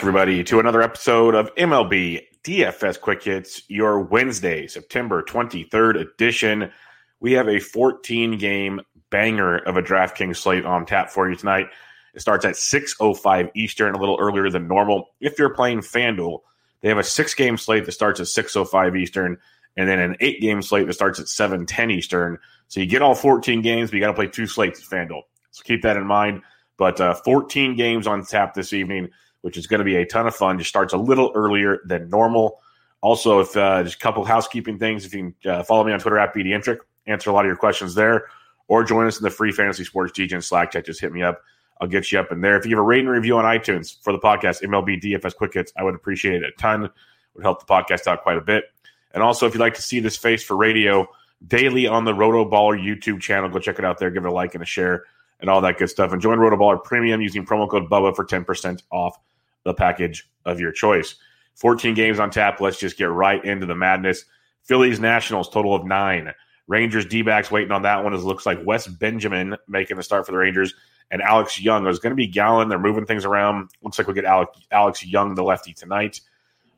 Everybody, to another episode of MLB DFS Quick Hits, your Wednesday, September 23rd edition. We have a 14 game banger of a DraftKings slate on tap for you tonight. It starts at 6.05 Eastern, a little earlier than normal. If you're playing FanDuel, they have a six game slate that starts at 6.05 Eastern, and then an eight game slate that starts at 7.10 Eastern. So you get all 14 games, but you got to play two slates at FanDuel. So keep that in mind. But uh, 14 games on tap this evening, which is going to be a ton of fun. Just starts a little earlier than normal. Also, if uh, just a couple housekeeping things, if you can uh, follow me on Twitter at BDintric, answer a lot of your questions there, or join us in the free fantasy sports DGen Slack chat. Just hit me up. I'll get you up in there. If you have a rating review on iTunes for the podcast, MLB DFS Quick Hits, I would appreciate it a ton. Would help the podcast out quite a bit. And also, if you'd like to see this face for radio daily on the Roto Baller YouTube channel, go check it out there. Give it a like and a share and all that good stuff. And join Rotoballer Premium using promo code BUBBA for 10% off the package of your choice. 14 games on tap. Let's just get right into the madness. Phillies Nationals, total of nine. Rangers D backs waiting on that one. It looks like Wes Benjamin making the start for the Rangers and Alex Young. There's going to be Gallen. They're moving things around. Looks like we get Alex, Alex Young, the lefty, tonight.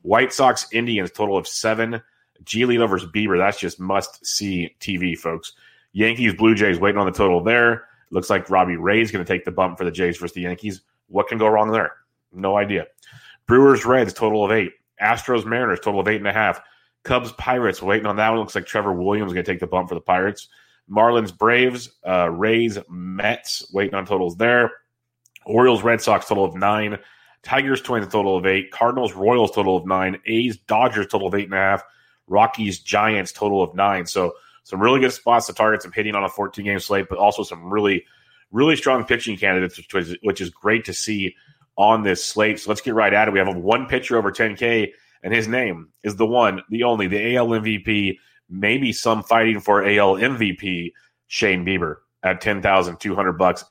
White Sox Indians, total of seven. Giolito versus Bieber. That's just must see TV, folks. Yankees Blue Jays waiting on the total there. Looks like Robbie Ray is going to take the bump for the Jays versus the Yankees. What can go wrong there? No idea. Brewers Reds total of eight. Astros Mariners total of eight and a half. Cubs Pirates waiting on that one. Looks like Trevor Williams is going to take the bump for the Pirates. Marlins Braves uh, Rays Mets waiting on totals there. Orioles Red Sox total of nine. Tigers Twins total of eight. Cardinals Royals total of nine. A's Dodgers total of eight and a half. Rockies Giants total of nine. So some really good spots to target some hitting on a 14 game slate, but also some really, really strong pitching candidates, which, which is great to see on this slate. So let's get right at it. We have one pitcher over 10K, and his name is the one, the only, the AL MVP, maybe some fighting for AL MVP, Shane Bieber at 10,200 bucks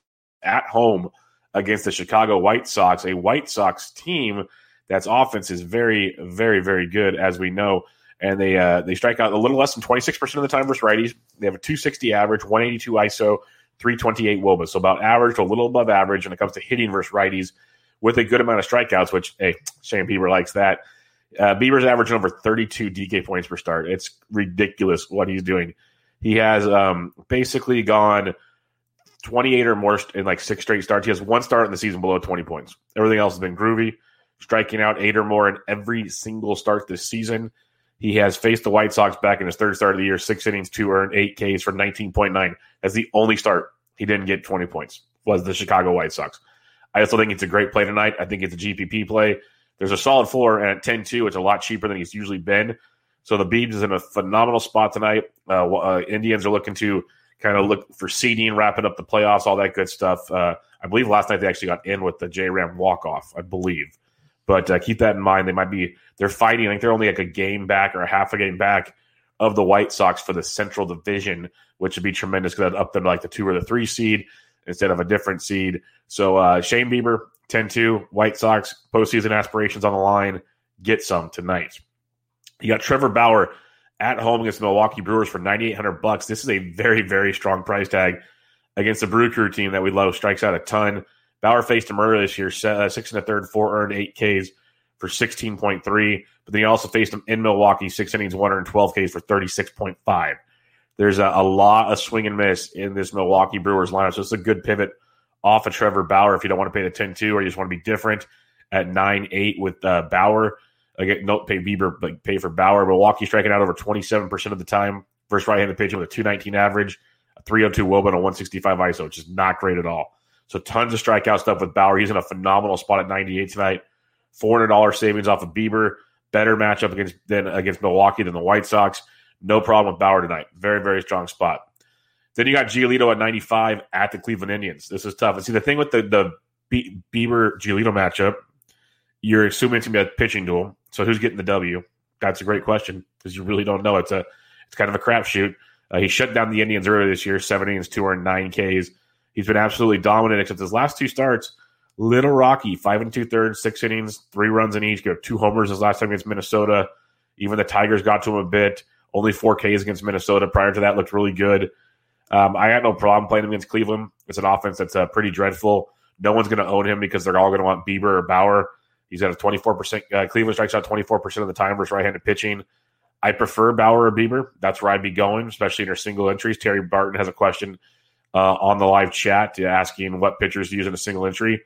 at home against the Chicago White Sox, a White Sox team that's offense is very, very, very good, as we know and they uh, they strike out a little less than 26% of the time versus righties. They have a 260 average, 182 ISO, 328 WOBA. So about average to a little above average when it comes to hitting versus righties with a good amount of strikeouts, which, hey, Shane Bieber likes that. Uh, Bieber's averaging over 32 DK points per start. It's ridiculous what he's doing. He has um, basically gone 28 or more in like six straight starts. He has one start in the season below 20 points. Everything else has been groovy, striking out eight or more in every single start this season. He has faced the White Sox back in his third start of the year, six innings, two earned, eight Ks for 19.9. That's the only start he didn't get 20 points, was the Chicago White Sox. I also think it's a great play tonight. I think it's a GPP play. There's a solid floor, and at 10 2, it's a lot cheaper than he's usually been. So the Beebs is in a phenomenal spot tonight. Uh, uh, Indians are looking to kind of look for seeding, wrapping up the playoffs, all that good stuff. Uh, I believe last night they actually got in with the J Ram walk off, I believe. But uh, keep that in mind. They might be they're fighting. I think they're only like a game back or a half a game back of the White Sox for the Central Division, which would be tremendous because that'd up them to like the two or the three seed instead of a different seed. So uh, Shane Bieber, 10 2, White Sox, postseason aspirations on the line. Get some tonight. You got Trevor Bauer at home against the Milwaukee Brewers for 9800 bucks. This is a very, very strong price tag against the Brew Crew team that we love. Strikes out a ton. Bauer faced him earlier this year, uh, six and a third, four earned, eight Ks for 16.3. But then he also faced him in Milwaukee, six innings, 112 Ks for 36.5. There's a, a lot of swing and miss in this Milwaukee Brewers lineup. So it's a good pivot off of Trevor Bauer if you don't want to pay the 10 2 or you just want to be different at 9 8 with uh, Bauer. Again, don't pay Bieber, but pay for Bauer. Milwaukee striking out over 27% of the time versus right handed pitching with a 219 average, a 302 Woba, and a 165 ISO, which is not great at all. So tons of strikeout stuff with Bauer. He's in a phenomenal spot at 98 tonight. $400 savings off of Bieber. Better matchup against than against Milwaukee than the White Sox. No problem with Bauer tonight. Very, very strong spot. Then you got Giolito at 95 at the Cleveland Indians. This is tough. And see, the thing with the, the Bieber Giolito matchup, you're assuming it's going to be a pitching duel. So who's getting the W? That's a great question because you really don't know. It's a it's kind of a crapshoot. Uh, he shut down the Indians earlier this year, seven innings, two or nine Ks. He's been absolutely dominant, except his last two starts, little rocky, five and two thirds, six innings, three runs in each. Got two homers his last time against Minnesota. Even the Tigers got to him a bit. Only four Ks against Minnesota. Prior to that, looked really good. Um, I had no problem playing him against Cleveland. It's an offense that's uh, pretty dreadful. No one's going to own him because they're all going to want Bieber or Bauer. He's at a 24%. Uh, Cleveland strikes out 24% of the time versus right handed pitching. I prefer Bauer or Bieber. That's where I'd be going, especially in your single entries. Terry Barton has a question uh, on the live chat asking what pitchers to use in a single entry.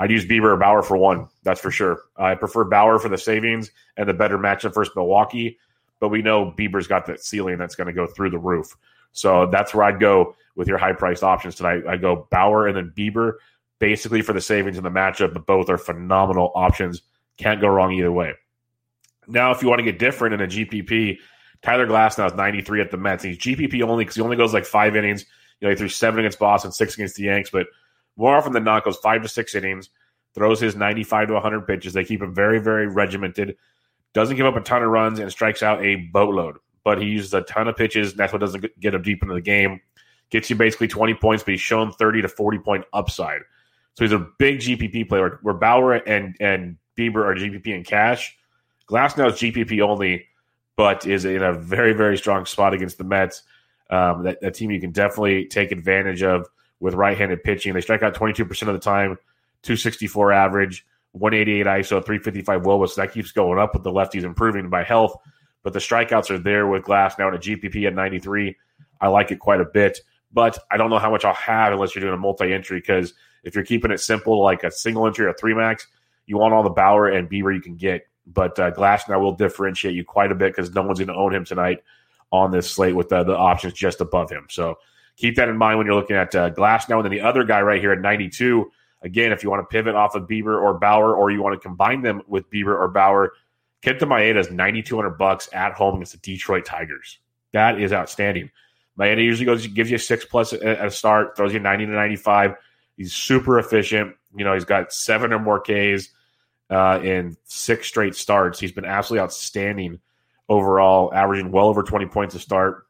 I'd use Bieber or Bauer for one. That's for sure. I prefer Bauer for the savings and the better matchup versus Milwaukee but we know Bieber's got that ceiling that's going to go through the roof. So that's where I'd go with your high priced options tonight. I go Bauer and then Bieber, basically for the savings in the matchup, but both are phenomenal options. Can't go wrong either way. Now, if you want to get different in a GPP, Tyler Glasnow is 93 at the Mets. He's GPP only because he only goes like five innings. You know, he threw seven against Boston, six against the Yanks, but more often than not goes five to six innings, throws his 95 to 100 pitches. They keep him very, very regimented doesn't give up a ton of runs and strikes out a boatload. But he uses a ton of pitches, and that's what doesn't get him deep into the game. Gets you basically 20 points, but he's shown 30 to 40 point upside. So he's a big GPP player. Where Bauer and and Bieber are GPP and cash. Glasnow is GPP only, but is in a very very strong spot against the Mets. Um, that, that team you can definitely take advantage of with right-handed pitching. They strike out 22% of the time, 264 average. 188 ISO, 355 Woba. So that keeps going up with the lefties improving by health. But the strikeouts are there with Glasnow in a GPP at 93. I like it quite a bit, but I don't know how much I'll have unless you're doing a multi entry because if you're keeping it simple, like a single entry or three max, you want all the Bauer and Bieber you can get. But uh, Glasnow will differentiate you quite a bit because no one's going to own him tonight on this slate with the options just above him. So keep that in mind when you're looking at uh, Glasnow. And then the other guy right here at 92 Again, if you want to pivot off of Bieber or Bauer, or you want to combine them with Bieber or Bauer, Kenta Maeda is ninety two hundred bucks at home against the Detroit Tigers. That is outstanding. Maeda usually goes gives you six plus at a start, throws you ninety to ninety five. He's super efficient. You know, he's got seven or more Ks uh, in six straight starts. He's been absolutely outstanding overall, averaging well over twenty points a start.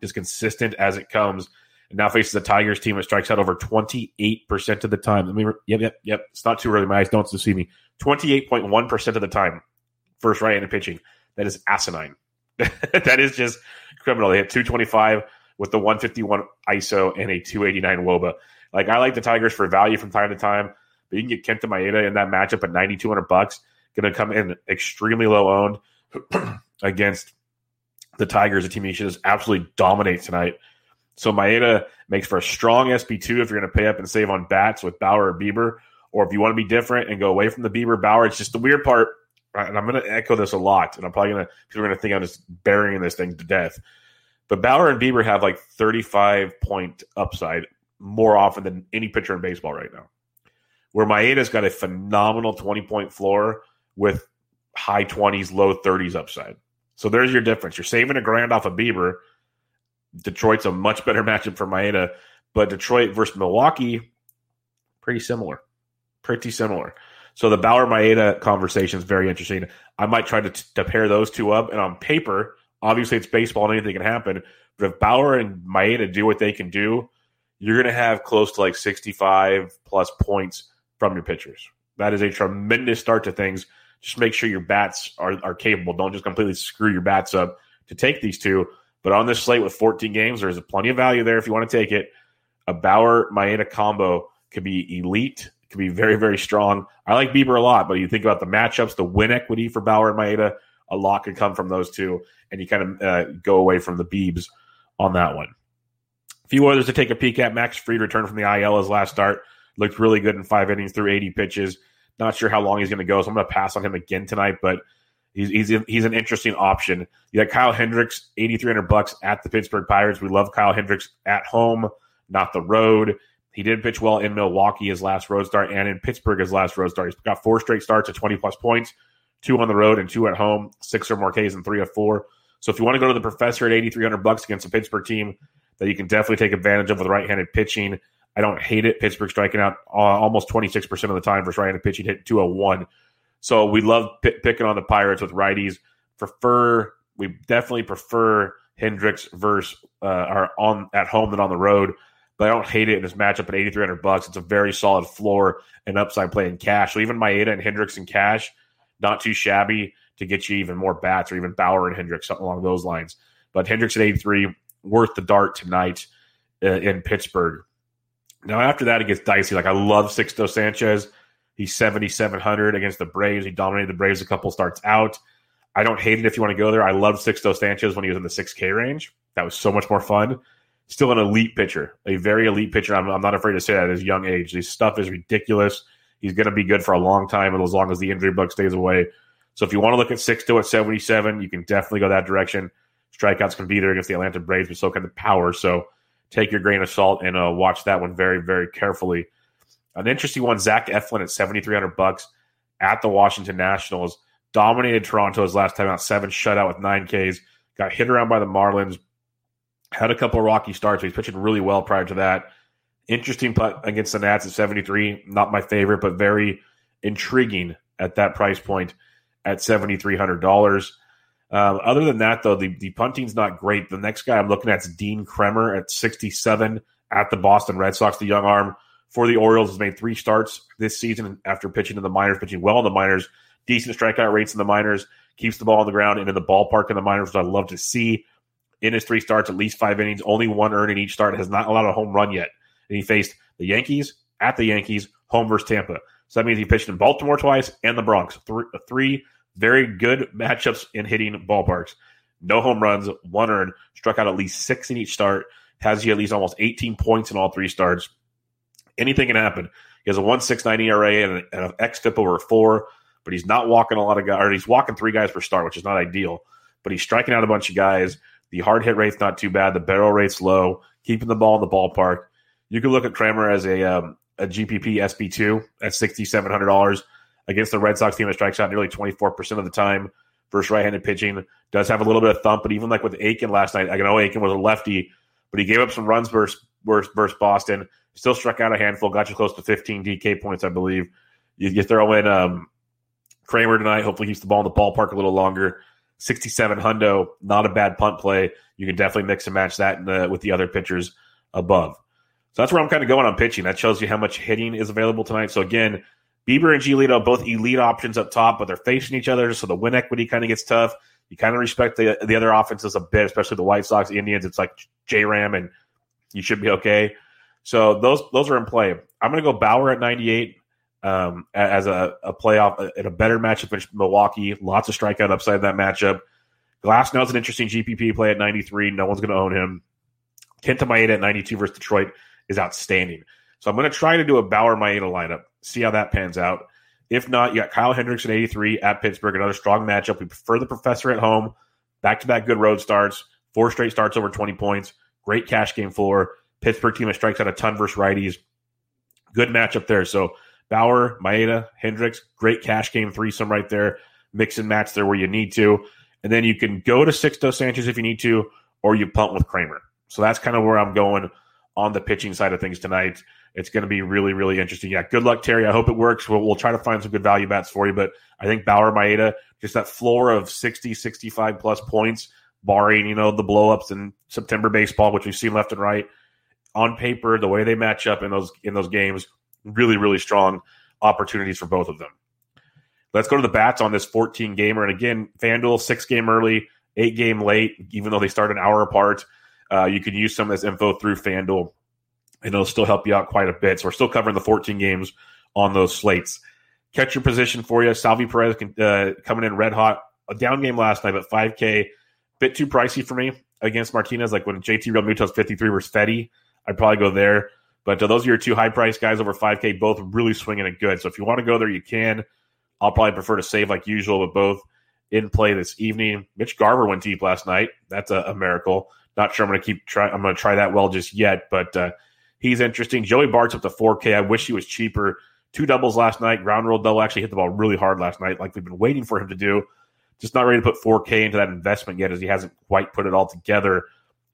is consistent as it comes and now faces a Tigers team that strikes out over 28% of the time. Let me, yep, yep, yep. It's not too early. My eyes don't deceive me. 28.1% of the time, first right handed pitching. That is asinine. that is just criminal. They hit 225 with the 151 ISO and a 289 Woba. Like, I like the Tigers for value from time to time, but you can get Kenta Maeda in that matchup at 9,200 bucks. Going to come in extremely low owned against the Tigers, a team you should just absolutely dominate tonight. So Maeda makes for a strong SP2 if you're going to pay up and save on bats with Bauer or Bieber. Or if you want to be different and go away from the Bieber Bauer, it's just the weird part. And I'm going to echo this a lot, and I'm probably going to people are going to think I'm just burying this thing to death. But Bauer and Bieber have like 35 point upside more often than any pitcher in baseball right now. Where Maeda's got a phenomenal 20 point floor with high 20s, low 30s upside. So there's your difference. You're saving a grand off of Bieber Detroit's a much better matchup for Maeda, but Detroit versus Milwaukee, pretty similar. Pretty similar. So the Bauer Maeda conversation is very interesting. I might try to, to pair those two up. And on paper, obviously it's baseball and anything can happen. But if Bauer and Maeda do what they can do, you're going to have close to like 65 plus points from your pitchers. That is a tremendous start to things. Just make sure your bats are, are capable. Don't just completely screw your bats up to take these two. But on this slate with 14 games, there's plenty of value there if you want to take it. A Bauer Maeda combo could be elite, could be very, very strong. I like Bieber a lot, but you think about the matchups, the win equity for Bauer and Maeda, a lot could come from those two, and you kind of uh, go away from the Beebs on that one. A few others to take a peek at. Max Fried returned from the IL his last start. Looked really good in five innings through 80 pitches. Not sure how long he's going to go, so I'm going to pass on him again tonight, but he's he's, he's an interesting option. You got Kyle Hendricks, 8300 bucks at the Pittsburgh Pirates. We love Kyle Hendricks at home, not the road. He did pitch well in Milwaukee his last road start and in Pittsburgh his last road start. He's got four straight starts at 20 plus points, two on the road and two at home, six or more Ks and three of four. So if you want to go to the professor at 8300 bucks against a Pittsburgh team that you can definitely take advantage of with right-handed pitching, I don't hate it. Pittsburgh striking out uh, almost 26% of the time versus right-handed pitching, hit 201. So we love p- picking on the Pirates with righties. Prefer we definitely prefer Hendricks versus uh, are on at home than on the road. But I don't hate it in this matchup at 8,300 bucks. It's a very solid floor and upside play in cash. So even Maeda and Hendricks in cash, not too shabby to get you even more bats or even Bauer and Hendricks, something along those lines. But Hendricks at 83, worth the dart tonight uh, in Pittsburgh. Now, after that, it gets dicey. Like, I love Sixto Sanchez. He's 7,700 against the Braves. He dominated the Braves a couple starts out. I don't hate it if you want to go there. I loved Sixto Sanchez when he was in the 6K range. That was so much more fun. Still an elite pitcher, a very elite pitcher. I'm, I'm not afraid to say that at his young age. His stuff is ridiculous. He's going to be good for a long time, as long as the injury bug stays away. So if you want to look at Sixto at 77, you can definitely go that direction. Strikeouts can be there against the Atlanta Braves, but so can the power. So take your grain of salt and uh, watch that one very, very carefully. An interesting one, Zach Eflin at 7,300 bucks at the Washington Nationals. Dominated Toronto his last time out, seven shutout with nine Ks. Got hit around by the Marlins. Had a couple rocky starts. He's pitching really well prior to that. Interesting putt against the Nats at 73. Not my favorite, but very intriguing at that price point at $7,300. Um, other than that, though, the, the punting's not great. The next guy I'm looking at is Dean Kremer at 67 at the Boston Red Sox. The young arm for the Orioles has made three starts this season after pitching in the minors, pitching well in the minors, decent strikeout rates in the minors, keeps the ball on the ground and in the ballpark in the minors, which I love to see. In his three starts, at least five innings, only one earned in each start, has not allowed a home run yet. And he faced the Yankees at the Yankees, home versus Tampa. So that means he pitched in Baltimore twice and the Bronx. Three, three very good matchups in hitting ballparks. No home runs, one earned, struck out at least six in each start, has you at least almost 18 points in all three starts. Anything can happen. He has a one six nine ERA and an xFIP over four, but he's not walking a lot of guys, or he's walking three guys per start, which is not ideal. But he's striking out a bunch of guys. The hard hit rate's not too bad. The barrel rate's low. Keeping the ball in the ballpark. You can look at Kremer as a um, a GPP SP2 at sixty seven hundred dollars against the Red Sox team that strikes out nearly 24% of the time versus right-handed pitching. Does have a little bit of thump, but even like with Akin last night, I know Akin was a lefty, but he gave up some runs versus, versus, versus Boston. Still struck out a handful, got you close to 15 DK points, I believe. You, you throw in um, Kremer tonight, hopefully keeps the ball in the ballpark a little longer. 67 hundo, not a bad punt play. You can definitely mix and match that the, with the other pitchers above. So that's where I'm kind of going on pitching. That shows you how much hitting is available tonight. So again, Bieber and Giolito, both elite options up top, but they're facing each other, so the win equity kind of gets tough. You kind of respect the the other offenses a bit, especially the White Sox, Indians. It's like J Ram, and you should be okay. So those those are in play. I'm going to go Bauer at 98 um, as a, a playoff in a better matchup against Milwaukee. Lots of strikeout upside in that matchup. Glasnow is an interesting GPP play at 93. No one's going to own him. Kenta Maeda at 92 versus Detroit is outstanding. So I'm going to try to do a Bauer Maeda lineup see how that pans out. If not, you got Kyle Hendricks at 83 at Pittsburgh, another strong matchup. We prefer the professor at home. Back to back good road starts, four straight starts over 20 points. Great cash game floor. Pittsburgh team that strikes out a ton versus righties. Good matchup there. So Bauer, Maeda, Hendricks, great cash game threesome right there. Mix and match there where you need to. And then you can go to Sixto Sanchez if you need to, or you punt with Kremer. So that's kind of where I'm going on the pitching side of things tonight. It's going to be really, really interesting. Yeah, good luck, Terry. I hope it works. We'll, we'll try to find some good value bats for you. But I think Bauer Maeda, just that floor of 60, 65 plus points, barring, you know, the blowups in September baseball, which we've seen left and right. On paper, the way they match up in those in those games, really, really strong. opportunities for both of them. Let's go to the bats on this 14 gamer. And again, FanDuel, six game early, eight game late, even though they start an hour apart. Uh, you can use some of this info through FanDuel, and it'll still help you out quite a bit. So we're still covering the 14 games on those slates. Catcher position for you. Salvy Perez uh, coming in red hot. A down game last night, but 5K, bit too pricey for me against Martinez. Like when JT Realmuto's 53 versus Fedde, I'd probably go there. But uh, those are your two high price guys over 5K, both really swinging it good. So if you want to go there, you can. I'll probably prefer to save like usual, but both in play this evening. Mitch Garver went deep last night. That's a, a miracle. Not sure I'm going to keep try. I'm going to try that well just yet, but uh, he's interesting. Joey Bart's up to 4K. I wish he was cheaper. Two doubles last night. Ground rule double actually hit the ball really hard last night, like we've been waiting for him to do. Just not ready to put 4K into that investment yet, as he hasn't quite put it all together.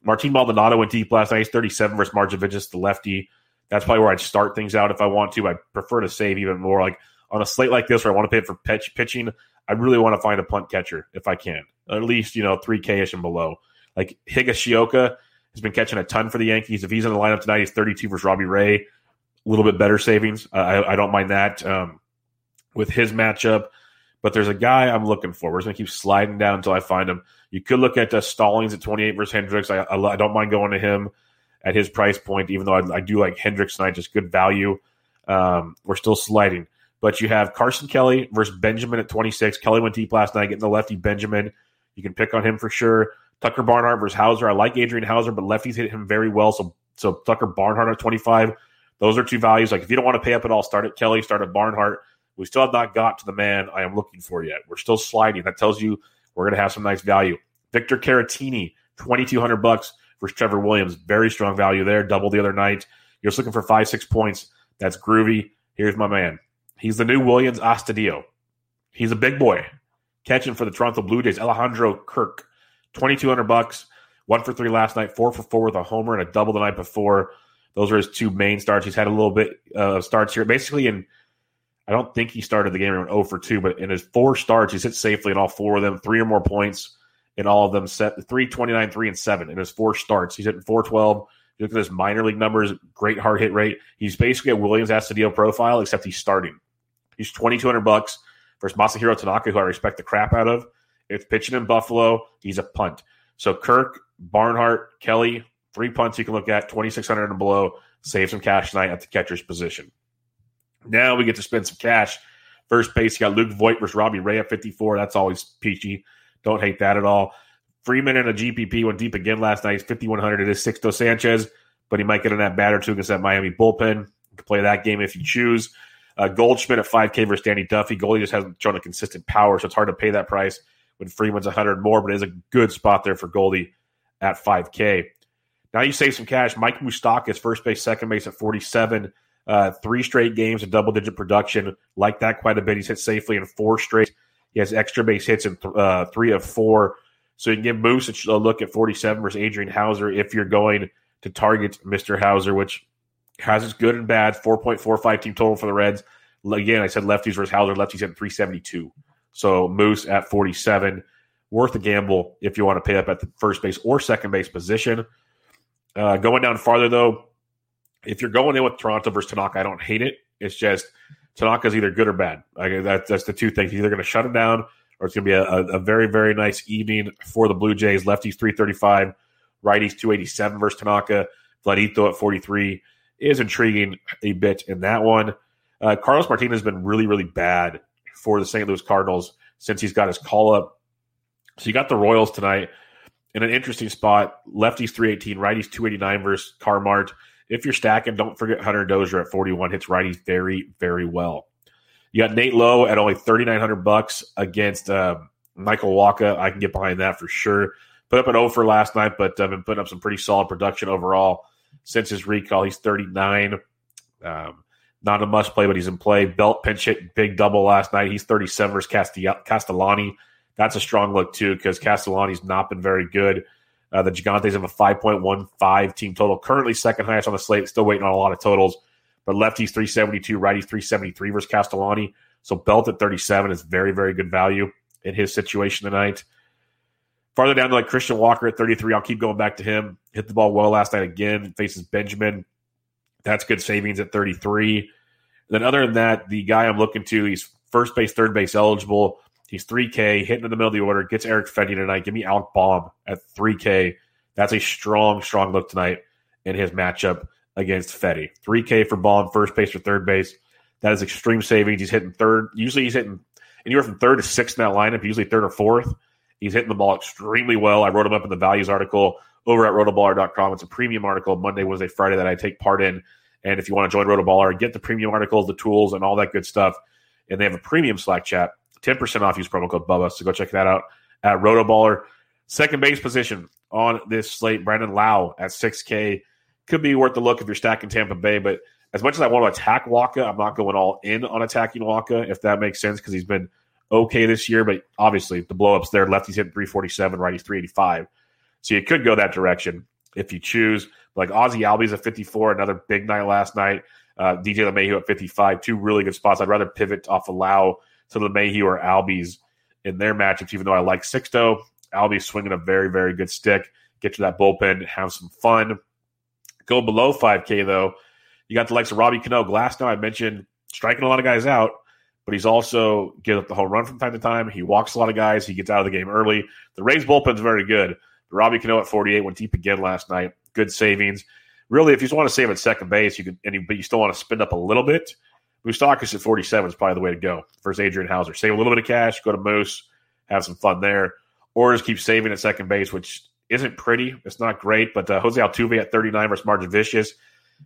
Martin Maldonado went deep last night. He's 37 versus Margevicius, the lefty. That's probably where I'd start things out if I want to. I prefer to save even more. Like on a slate like this where I want to pay for pitch, pitching, I really want to find a punt catcher if I can. At least, you know, 3K ish and below. Like Higashioka has been catching a ton for the Yankees. If he's in the lineup tonight, he's 32 versus Robbie Ray. A little bit better savings. I, I, don't mind that um, with his matchup. But there's a guy I'm looking for. We're just going to keep sliding down until I find him. You could look at uh, Stallings at 28 versus Hendricks. I, I, I, don't mind going to him at his price point, even though I, I do like Hendricks tonight, just good value. Um, we're still sliding. But you have Carson Kelly versus Benjamin at 26. Kelly went deep last night, getting the lefty Benjamin. You can pick on him for sure. Tucker Barnhart versus Houser. I like Adrian Houser, but lefties hit him very well. So so Tucker Barnhart at 25. Those are two values. Like if you don't want to pay up at all, start at Kelly, start at Barnhart. We still have not got to the man I am looking for yet. We're still sliding. That tells you we're going to have some nice value. Victor Caratini, 2200 bucks for Trevor Williams. Very strong value there. Double the other night. You're just looking for five, six points. That's groovy. Here's my man. He's the new Willians Astudillo. He's a big boy. Catching for the Toronto Blue Jays, Alejandro Kirk, 2200 bucks. One for three last night, four for four with a homer and a double the night before. Those are his two main starts. He's had a little bit of uh, starts here. Basically, in I don't think he started the game around 0 for 2, but in his four starts, he's hit safely in all four of them, three or more points in all of them, set 329, 3 and 7 in his four starts. He's hitting 412. You look at his minor league numbers, great hard hit rate. He's basically a Willians Astudillo profile, except he's starting. He's 2200 bucks versus Masahiro Tanaka, who I respect the crap out of. If pitching in Buffalo, he's a punt. So Kirk, Barnhart, Kelly, three punts you can look at, 2600 and below. Save some cash tonight at the catcher's position. Now we get to spend some cash. First base, you got Luke Voit versus Robbie Ray at 54. That's always peachy. Don't hate that at all. Freeman and a GPP went deep again last night. 5,100. It is Sixto Sanchez, but he might get in that batter too against that Miami bullpen. You can play that game if you choose. Uh, Goldschmidt at 5K versus Danny Duffy. Goldie just hasn't shown a consistent power, so it's hard to pay that price when Freeman's 100 more, but it is a good spot there for Goldie at 5K. Now you save some cash. Mike Moustakas, first base, second base at 47. Uh, three straight games of double digit production. Like that quite a bit. He's hit safely in four straight. He has extra base hits in th- uh, three of four. So you can give Moose a look at 47 versus Adrian Houser if you're going to target Mr. Houser, which has its good and bad. 4.45 team total for the Reds. Again, I said lefties versus Houser. Lefties at 372. So Moose at 47. Worth a gamble if you want to pay up at the first base or second base position. Uh, going down farther, though, if you're going in with Toronto versus Tanaka, I don't hate it. It's just Tanaka's either good or bad. Like, that, that's the two things. He's either going to shut him down or it's going to be a, a, very, very nice evening for the Blue Jays. Lefties 335, righties 287 versus Tanaka. Vladito at 43 is intriguing a bit in that one. Uh, Carlos Martinez has been really, really bad for the St. Louis Cardinals since he's got his call up. So you got the Royals tonight in an interesting spot. Lefties 318, righties 289 versus Carmart. If you're stacking, don't forget Hunter Dozier at 41 hits righties very, very well. You got Nate Lowe at only 3,900 bucks against uh, Michael Walker. I can get behind that for sure. Put up an O for last night, but I've uh, been putting up some pretty solid production overall since his recall. He's 39. Um, not a must play, but he's in play. Belt pinch hit big double last night. He's 37 versus Castellani. That's a strong look, too, because Castellani's not been very good. Uh, the Gigantes have a 5.15 team total, currently second highest on the slate. Still waiting on a lot of totals, but lefties 372, righties 373 versus Castellani. So Belt at 37 is very, very good value in his situation tonight. Farther down to like Christian Walker at 33, I'll keep going back to him. Hit the ball well last night again. Faces Benjamin. That's good savings at 33. Then other than that, the guy I'm looking to, he's first base, third base eligible. He's 3K, hitting in the middle of the order, gets Eric Fedde tonight. Give me Alec Bohm at 3K. That's a strong, strong look tonight in his matchup against Fedde. 3K for Bohm, first base or third base. That is extreme savings. He's hitting third. Usually he's hitting anywhere from third to sixth in that lineup, usually third or fourth. He's hitting the ball extremely well. I wrote him up in the values article over at rotoballer.com. It's a premium article Monday, Wednesday, Friday that I take part in. And if you want to join Rotoballer, get the premium articles, the tools, and all that good stuff. And they have a premium Slack chat, 10% off. Use promo code Bubba. So go check that out at Rotoballer. Second base position on this slate, Brandon Lowe at 6K. Could be worth the look if you're stacking Tampa Bay, but as much as I want to attack Wacha, I'm not going all in on attacking Wacha, if that makes sense, because he's been okay this year. But obviously, the blowups there, lefty's hitting 347, righty's 385. So you could go that direction if you choose. Like Ozzie Albies at 54, another big night last night. Uh, DJ LeMahieu at 55, two really good spots. I'd rather pivot off of Lowe to LeMahieu or Albies in their matchups, even though I like Sixto. Albies swinging a very, very good stick. Get to that bullpen, have some fun. Go below 5K, though. You got the likes of Robbie Cano. Glasnow, I mentioned, striking a lot of guys out, but he's also getting up the home run from time to time. He walks a lot of guys. He gets out of the game early. The Rays bullpen's very good. Robbie Cano at 48 went deep again last night. Good savings. Really, if you just want to save at second base, you can, and you, but you still want to spend up a little bit. Moustakas at 47 is probably the way to go. First, Adrian Houser. Save a little bit of cash, go to Moose, have some fun there, or just keep saving at second base, which isn't pretty. It's not great, but uh, Jose Altuve at 39 versus Margevicius.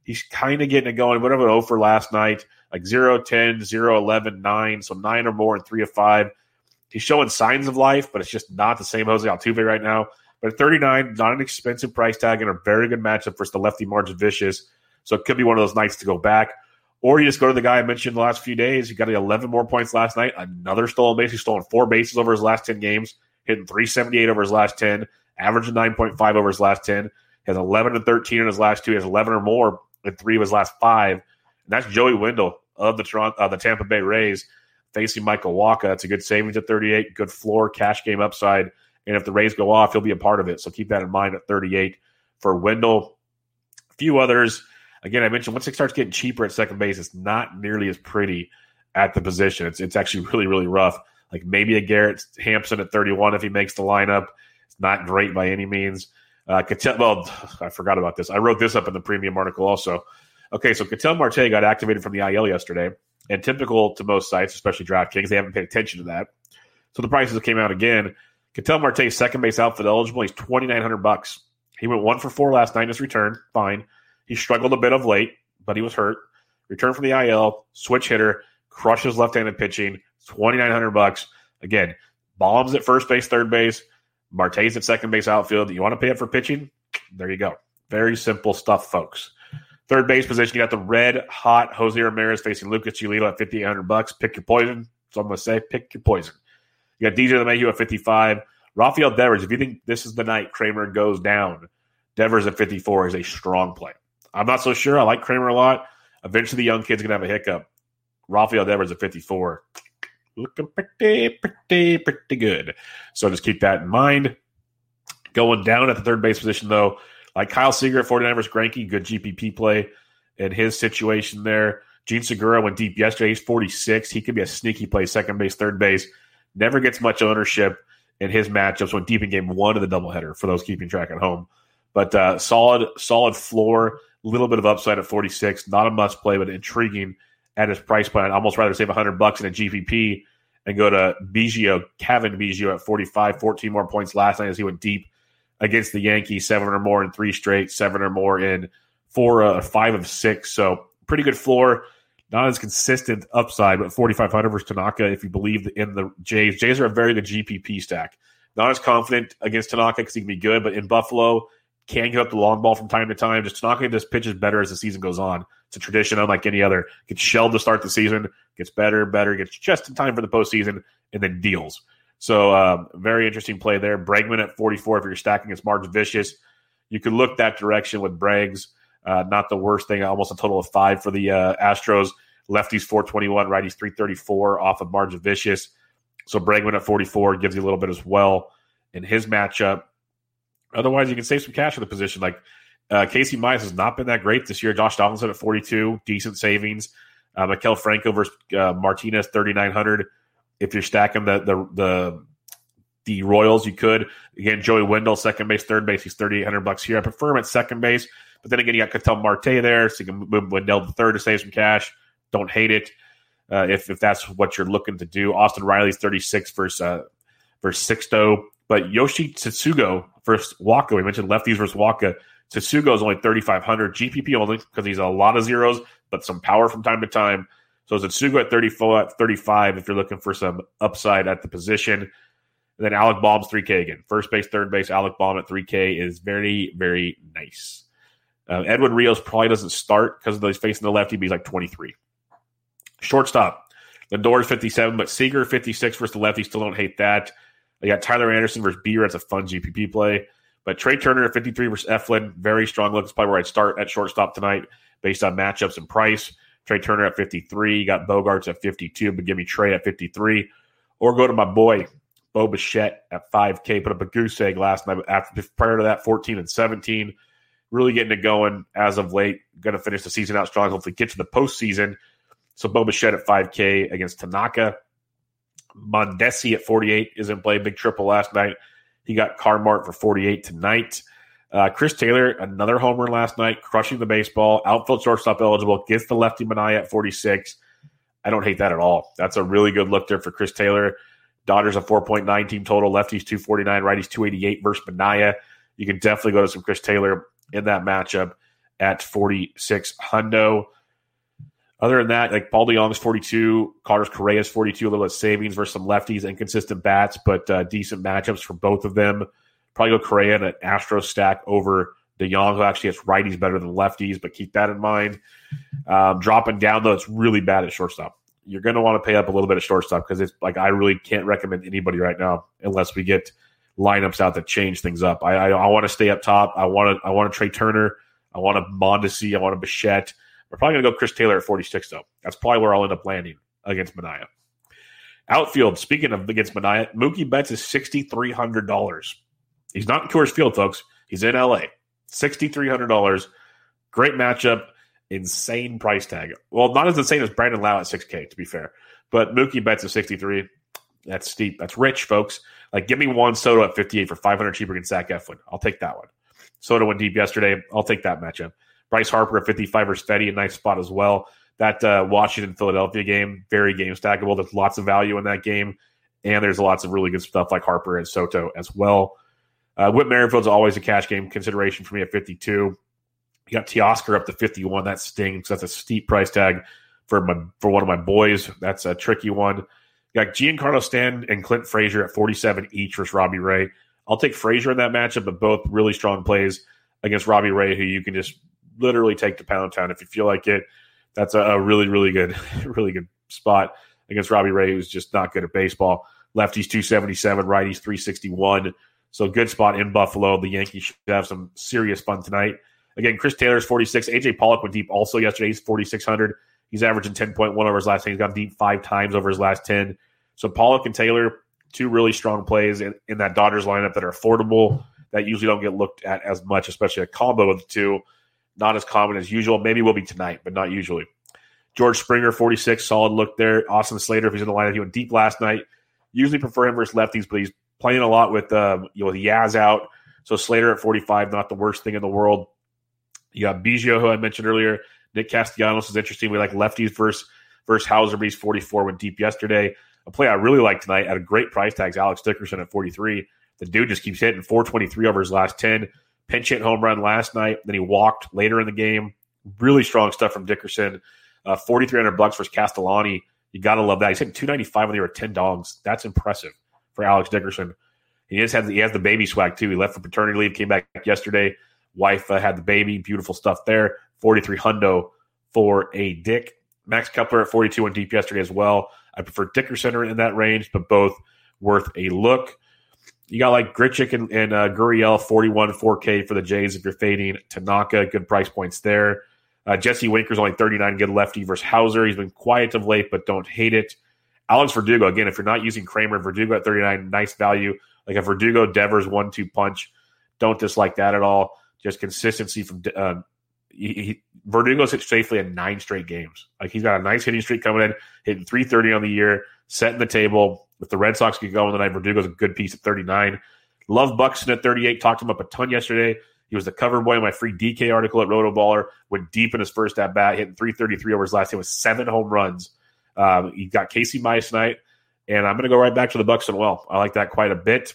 He's kind of getting it going. Whatever 0 for last night, like 0 10, 0 11, 9, so 9 or more and 3 of 5. He's showing signs of life, but it's just not the same Jose Altuve right now. But at 39, not an expensive price tag and a very good matchup versus the lefty Margevicius. So it could be one of those nights to go back. Or you just go to the guy I mentioned the last few days. He got 11 more points last night. Another stolen base. He's stolen four bases over his last 10 games, hitting 378 over his last 10, averaging 9.5 over his last 10. He Has 11 and 13 in his last two. He has 11 or more in three of his last five. And that's Joey Wendle of the Toronto, uh, the Tampa Bay Rays facing Michael Wacha. It's a good savings at 38, good floor, cash game upside. And if the Rays go off, he'll be a part of it. So keep that in mind at 38 for Wendle. A few others. Again, I mentioned once it starts getting cheaper at second base, it's not nearly as pretty at the position. It's it's actually really, really rough. Like maybe a Garrett Hampson at 31 if he makes the lineup. It's not great by any means. Uh, Ketel, well, I forgot about this. I wrote this up in the premium article also. Okay, so Ketel Marte got activated from the IL yesterday, and typical to most sites, especially DraftKings, they haven't paid attention to that. So the prices came out again. Ketel Marte, second base outfit eligible. He's twenty nine hundred bucks. He went one for four last night in his return. Fine. He struggled a bit of late, but he was hurt. Return from the IL, switch hitter, crushes left handed pitching. Twenty nine hundred bucks. Again, Bohm's at first base, third base. Marte's at second base outfield. You want to pay up for pitching? There you go. Very simple stuff, folks. Third base position, you got the red hot Jose Ramirez facing Lucas Giolito at fifty eight hundred bucks. Pick your poison. So I'm going to say, pick your poison. You got DJ LeMahieu at 55. Rafael Devers, if you think this is the night Kremer goes down, Devers at 54 is a strong play. I'm not so sure. I like Kremer a lot. Eventually, the young kid's going to have a hiccup. Rafael Devers at 54. Looking pretty, pretty, pretty good. So just keep that in mind. Going down at the third base position, though, like Kyle Seager at 49 versus Greinke, good GPP play in his situation there. Jean Segura went deep yesterday. He's 46. He could be a sneaky play, second base, third base never gets much ownership in his matchups. Went deep in game one of the doubleheader for those keeping track at home. But uh, solid, solid floor, little bit of upside at 46. Not a must play, but intriguing at his price point. I'd almost rather save 100 bucks in a GPP and go to Biggio, Cavan Biggio at 45, 14 more points last night as he went deep against the Yankees, seven or more in three straight, seven or more in four, uh, five of six. So pretty good floor not as consistent upside, but 4,500 versus Tanaka if you believe in the Jays. Jays are a very good GPP stack. Not as confident against Tanaka because he can be good, but in Buffalo, can get up the long ball from time to time. Just Tanaka this pitches better as the season goes on. It's a tradition unlike any other. Gets shelled to start the season, gets better, better, gets just in time for the postseason, and then deals. So um, very interesting play there. Bregman at 44 if you're stacking against Margevicius. You could look that direction with Braggs. Uh, not the worst thing. Almost a total of five for the uh, Astros. Lefties 421, righties 334 off of Margevicius. So Bregman at 44 gives you a little bit as well in his matchup. Otherwise, you can save some cash for the position. Like uh, Casey Mize has not been that great this year. Josh Donaldson at 42, decent savings. Uh, Maikel Franco versus uh, Martinez, 3,900. If you're stacking the, the, the, the Royals, you could. Again, Joey Wendle, second base, third base, he's 3,800 bucks here. I prefer him at second base. But then again, you got Ketel Marte there, so you can move Wendle to third to save some cash. Don't hate it uh, if, if that's what you're looking to do. Austin Riley's 36 versus, uh, versus Sixto. But Yoshi Tsutsugo versus Wacha. We mentioned lefties versus Wacha. Tsutsugo is only 3,500. GPP only because he's a lot of zeros, but some power from time to time. So Tsutsugo at 34, at 35 if you're looking for some upside at the position. And then Alec Bohm's 3K again. First base, third base, Alec Bohm at 3K is very, very nice. Uh, Edwin Rios probably doesn't start because those facing the lefty, but he's like 23. Shortstop. Lindor is 57, but Seager 56 versus the lefty. Still don't hate that. I got Tyler Anderson versus Beer. That's a fun GPP play. But Trea Turner at 53 versus Eflin, very strong look. That's probably where I'd start at shortstop tonight based on matchups and price. Trea Turner at 53. You got Bogaerts at 52, but give me Trea at 53. Or go to my boy, Bo Bichette at 5K. Put up a goose egg last night. After prior to that, 14 and 17. Really getting it going as of late. Going to finish the season out strong. Hopefully, get to the postseason. So Bo Bichette at 5K against Tanaka. Mondesi at 48 is in play. Big triple last night. He got Carmart for 48 tonight. Uh, Chris Taylor, another homer last night, crushing the baseball. Outfield shortstop eligible. Gets the lefty Manaea at 46. I don't hate that at all. That's a really good look there for Chris Taylor. Dodgers a 4.9 team total. Lefties 249, righties 288 versus Manaea. You can definitely go to some Chris Taylor in that matchup at 46 hundo. Other than that, like Paul DeJong's 42, Carlos Correa's 42, a little bit savings versus some lefties, inconsistent bats, but uh, decent matchups for both of them. Probably go Correa in an Astro stack over DeJong, who actually has righties better than lefties, but keep that in mind. Um, dropping down, though, it's really bad at shortstop. You're going to want to pay up a little bit at shortstop because it's like I really can't recommend anybody right now unless we get lineups out that change things up. I, I, I want to stay up top. I want to I want to Trea Turner. I want to Mondesi. I want to Bichette. We're probably going to go Chris Taylor at 46, though. That's probably where I'll end up landing against Manaea. Outfield, speaking of against Manaea, Mookie Betts is $6,300. He's not in Coors Field, folks. He's in LA. $6,300. Great matchup. Insane price tag. Well, not as insane as Brandon Lowe at 6K, to be fair. But Mookie Betts is 63. That's steep. That's rich, folks. Like, give me Juan Soto at 58 for 500 cheaper than Zach Eflin. I'll take that one. Soto went deep yesterday. I'll take that matchup. Bryce Harper at 55 or steady, a nice spot as well. That uh, Washington Philadelphia game, very game stackable. There's lots of value in that game. And there's lots of really good stuff like Harper and Soto as well. Uh, Whit Merrifield's always a cash game consideration for me at 52. You got Teoscar up to 51. That stings. That's a steep price tag for my for one of my boys. That's a tricky one. You got Giancarlo Stanton and Clint Frazier at 47 each versus Robbie Ray. I'll take Frazier in that matchup, but both really strong plays against Robbie Ray, who you can just literally take to Pound Town if you feel like it. That's a, a really, really good, really good spot against Robbie Ray, who's just not good at baseball. Lefties 277, righties 361. So good spot in Buffalo. The Yankees should have some serious fun tonight. Again, Chris Taylor's 46. AJ Pollock went deep also yesterday. He's 4,600. He's averaging 10.1 over his last 10. He's gone deep five times over his last 10. So Pollock and Taylor, two really strong plays in, in that Dodgers lineup that are affordable, that usually don't get looked at as much, especially a combo of the two. Not as common as usual. Maybe will be tonight, but not usually. George Springer, 46, solid look there. Austin Slater, if he's in the lineup, he went deep last night. Usually prefer him versus lefties, but he's playing a lot with um, you know Yaz out. So Slater at 45, not the worst thing in the world. You got Biggio, who I mentioned earlier. Nick Castellanos is interesting. We like lefties versus versus Houser, but he's 44, went deep yesterday. A play I really like tonight at a great price tags, Alex Dickerson at 43. The dude just keeps hitting 423 over his last 10 pinch hit home run last night. Then he walked later in the game. Really strong stuff from Dickerson. Uh, 4,300 bucks for Castellani. You got to love that. He's hitting 295 when they were 10 dogs. That's impressive for Alex Dickerson. He just has he has the baby swag too. He left for paternity leave, came back yesterday. Wife uh, had the baby. Beautiful stuff there. 43 hundo for a Dick. Max Kepler at 42 and deep yesterday as well. I prefer Dickerson in that range, but both worth a look. You got like Grichuk and, and uh, Gurriel, 41, 4K for the Jays if you're fading. Tanaka, good price points there. Uh, Jesse Winker's only 39, good lefty versus Houser. He's been quiet of late, but don't hate it. Alex Verdugo, again, if you're not using Kremer, Verdugo at 39, nice value. Like a Verdugo Devers one two punch. Don't dislike that at all. Just consistency from uh, he, he, Verdugo's hit safely in nine straight games. Like he's got a nice hitting streak coming in, hitting 330 on the year, setting the table. If the Red Sox get going tonight, Verdugo's a good piece at 39. Love Buxton at 38. Talked him up a ton yesterday. He was the cover boy in my free DK article at Rotoballer. Went deep in his first at bat, hitting 333 over his last game with seven home runs. Um, he got Casey Mize tonight, and I'm going to go right back to the Buxton well. I like that quite a bit.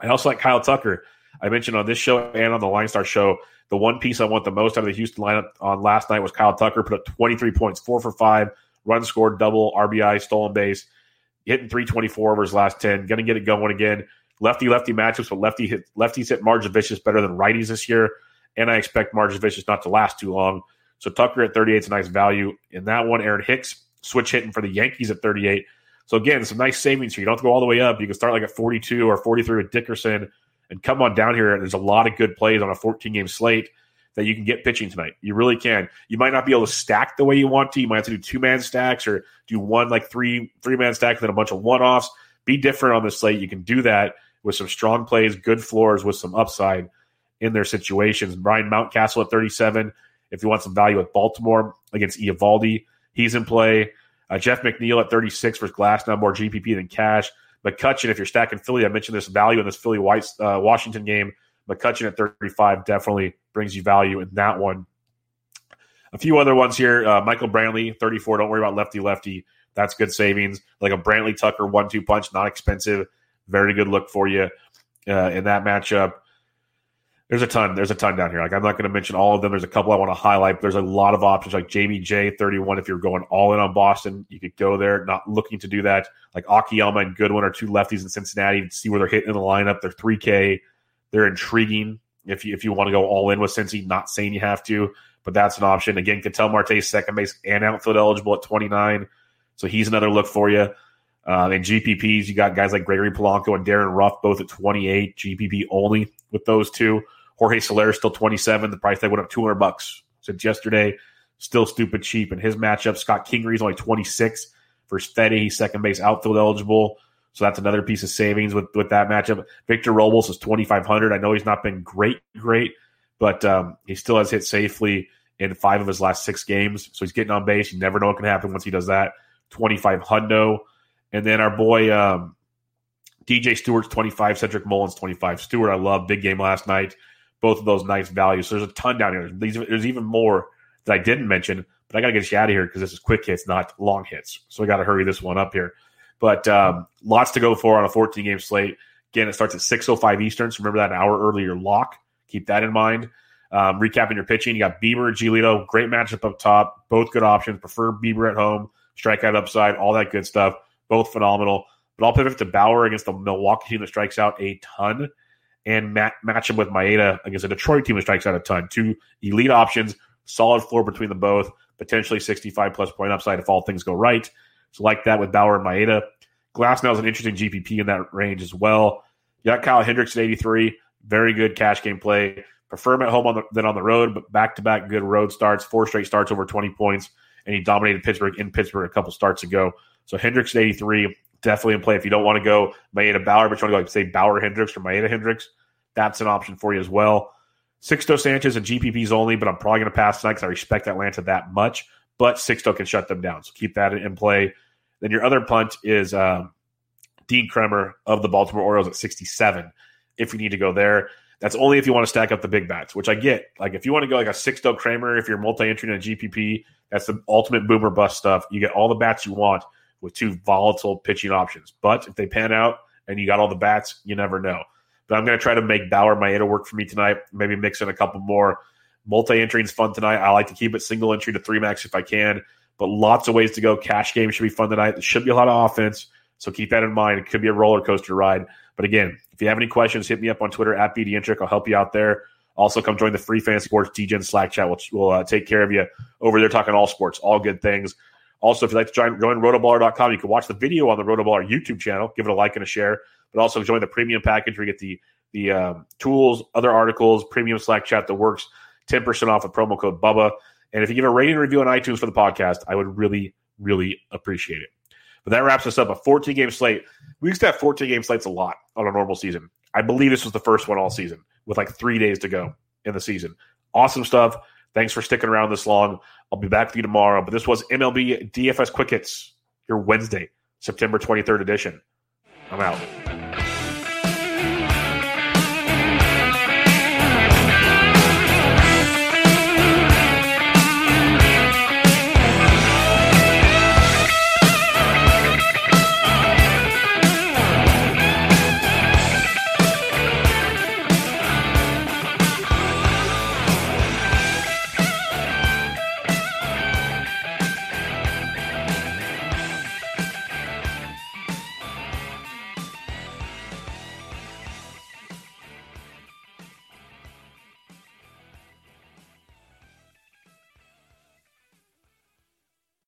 I also like Kyle Tucker. I mentioned on this show and on the Line Star show, the one piece I want the most out of the Houston lineup on last night was Kyle Tucker. Put up 23 points, four for five, run scored, double, RBI, stolen base, hitting 324 over his last 10. Going to get it going again. Lefty lefty matchups, but lefty hit, lefties hit Margevicius better than righties this year. And I expect Margevicius not to last too long. So Tucker at 38 is a nice value. In that one, Aaron Hicks switch hitting for the Yankees at 38. So again, some nice savings here. You don't have to go all the way up. You can start like at 42 or 43 with Dickerson and come on down here. There's a lot of good plays on a 14 game slate that you can get pitching tonight. You really can. You might not be able to stack the way you want to. You might have to do two man stacks or do one like three three man stack and then a bunch of one offs. Be different on the slate. You can do that with some strong plays, good floors with some upside in their situations. Ryan Mountcastle at 37. If you want some value with Baltimore against Eovaldi, he's in play. Uh, Jeff McNeil at 36 for Glasnow, more GPP than cash. McCutchen, if you're stacking Philly, I mentioned this value in this Philly uh, Washington game. McCutchen at 35 definitely brings you value in that one. A few other ones here. Uh, Michael Brantley, 34. Don't worry about lefty lefty. That's good savings. Like a Brantley Tucker one two punch, not expensive. Very good look for you uh, in that matchup. There's a ton. There's a ton down here. Like I'm not going to mention all of them. There's a couple I want to highlight. There's a lot of options like Jamie J 31. If you're going all in on Boston, you could go there. Not looking to do that. Like Akiyama and Goodwin are two lefties in Cincinnati. See where they're hitting in the lineup. They're 3K. They're intriguing. If you if you want to go all in with Cincy, not saying you have to, but that's an option. Again, Ketel Marte second base and outfield eligible at 29, so he's another look for you. Um, and GPPs, you got guys like Gregory Polanco and Darin Ruf both at 28, GPP only with those two. Jorge Soler still 27. The price tag went up 200 bucks since yesterday. Still stupid cheap. And his matchup, Scott Kingery's only 26 for Steady. He's second base outfield eligible. So that's another piece of savings with, with that matchup. Victor Robles is 2,500. I know he's not been great, great, but um, he still has hit safely in five of his last six games. So he's getting on base. You never know what can happen once he does that. 25 hundo. And then our boy um, DJ Stewart's 25, Cedric Mullins 25. Stewart, I love. Big game last night. Both of those nice values. So there's a ton down here. There's even more that I didn't mention, but I got to get you out of here because this is quick hits, not long hits. So I got to hurry this one up here. But um, lots to go for on a 14 game slate. Again, it starts at 6.05 Eastern. So remember that an hour earlier lock. Keep that in mind. Um, recapping your pitching, you got Bieber, Giolito, great matchup up top. Both good options. Prefer Bieber at home, strikeout upside, all that good stuff. Both phenomenal. But I'll pivot to Bauer against the Milwaukee team that strikes out a ton and mat- match him with Maeda against a Detroit team that strikes out a ton. Two elite options, solid floor between them both, potentially 65 plus point upside if all things go right. So like that with Bauer and Maeda. Glasnow is an interesting GPP in that range as well. You got Kyle Hendricks at 83. Very good cash game play. Prefer him at home on the, than on the road, but back to back good road starts, four straight starts over 20 points, and he dominated Pittsburgh in Pittsburgh a couple starts ago. So Hendricks at 83, definitely in play. If you don't want to go Maeda Bauer, but you want to go like say Bauer Hendricks or Maeda Hendricks, that's an option for you as well. Sixto Sanchez and GPPs only, but I'm probably going to pass tonight because I respect Atlanta that much. But Sixto can shut them down, so keep that in play. Then your other punt is um, Dean Kremer of the Baltimore Orioles at 67. If you need to go there, that's only if you want to stack up the big bats, which I get. Like if you want to go like a Sixto Kremer, if you're multi-entry in a GPP, that's the ultimate boomer bust stuff. You get all the bats you want with two volatile pitching options. But if they pan out and you got all the bats, you never know. But I'm going to try to make Bauer Maeda work for me tonight. Maybe mix in a couple more. Multi entry is fun tonight. I like to keep it single entry to three max if I can but lots of ways to go. Cash game should be fun tonight. There should be a lot of offense. So keep that in mind. It could be a roller coaster ride. But again, if you have any questions, hit me up on Twitter at BDintric. I'll help you out there. Also, come join the free fantasy sports DGen Slack chat. We'll, we'll uh, take care of you over there talking all sports, all good things. Also, if you'd like to join, join rotoballer.com, you can watch the video on the Rotoballer YouTube channel. Give it a like and a share. But also join the premium package where you get the, the um, tools, other articles, premium Slack chat that works 10% off with promo code BUBBA. And if you give a rating review on iTunes for the podcast, I would really, really appreciate it. But that wraps us up. A 14 game slate. We used to have 14 game slates a lot on a normal season. I believe this was the first one all season with like three days to go in the season. Awesome stuff. Thanks for sticking around this long. I'll be back with you tomorrow. But this was MLB DFS Quick Hits, your Wednesday, September 23rd edition. I'm out.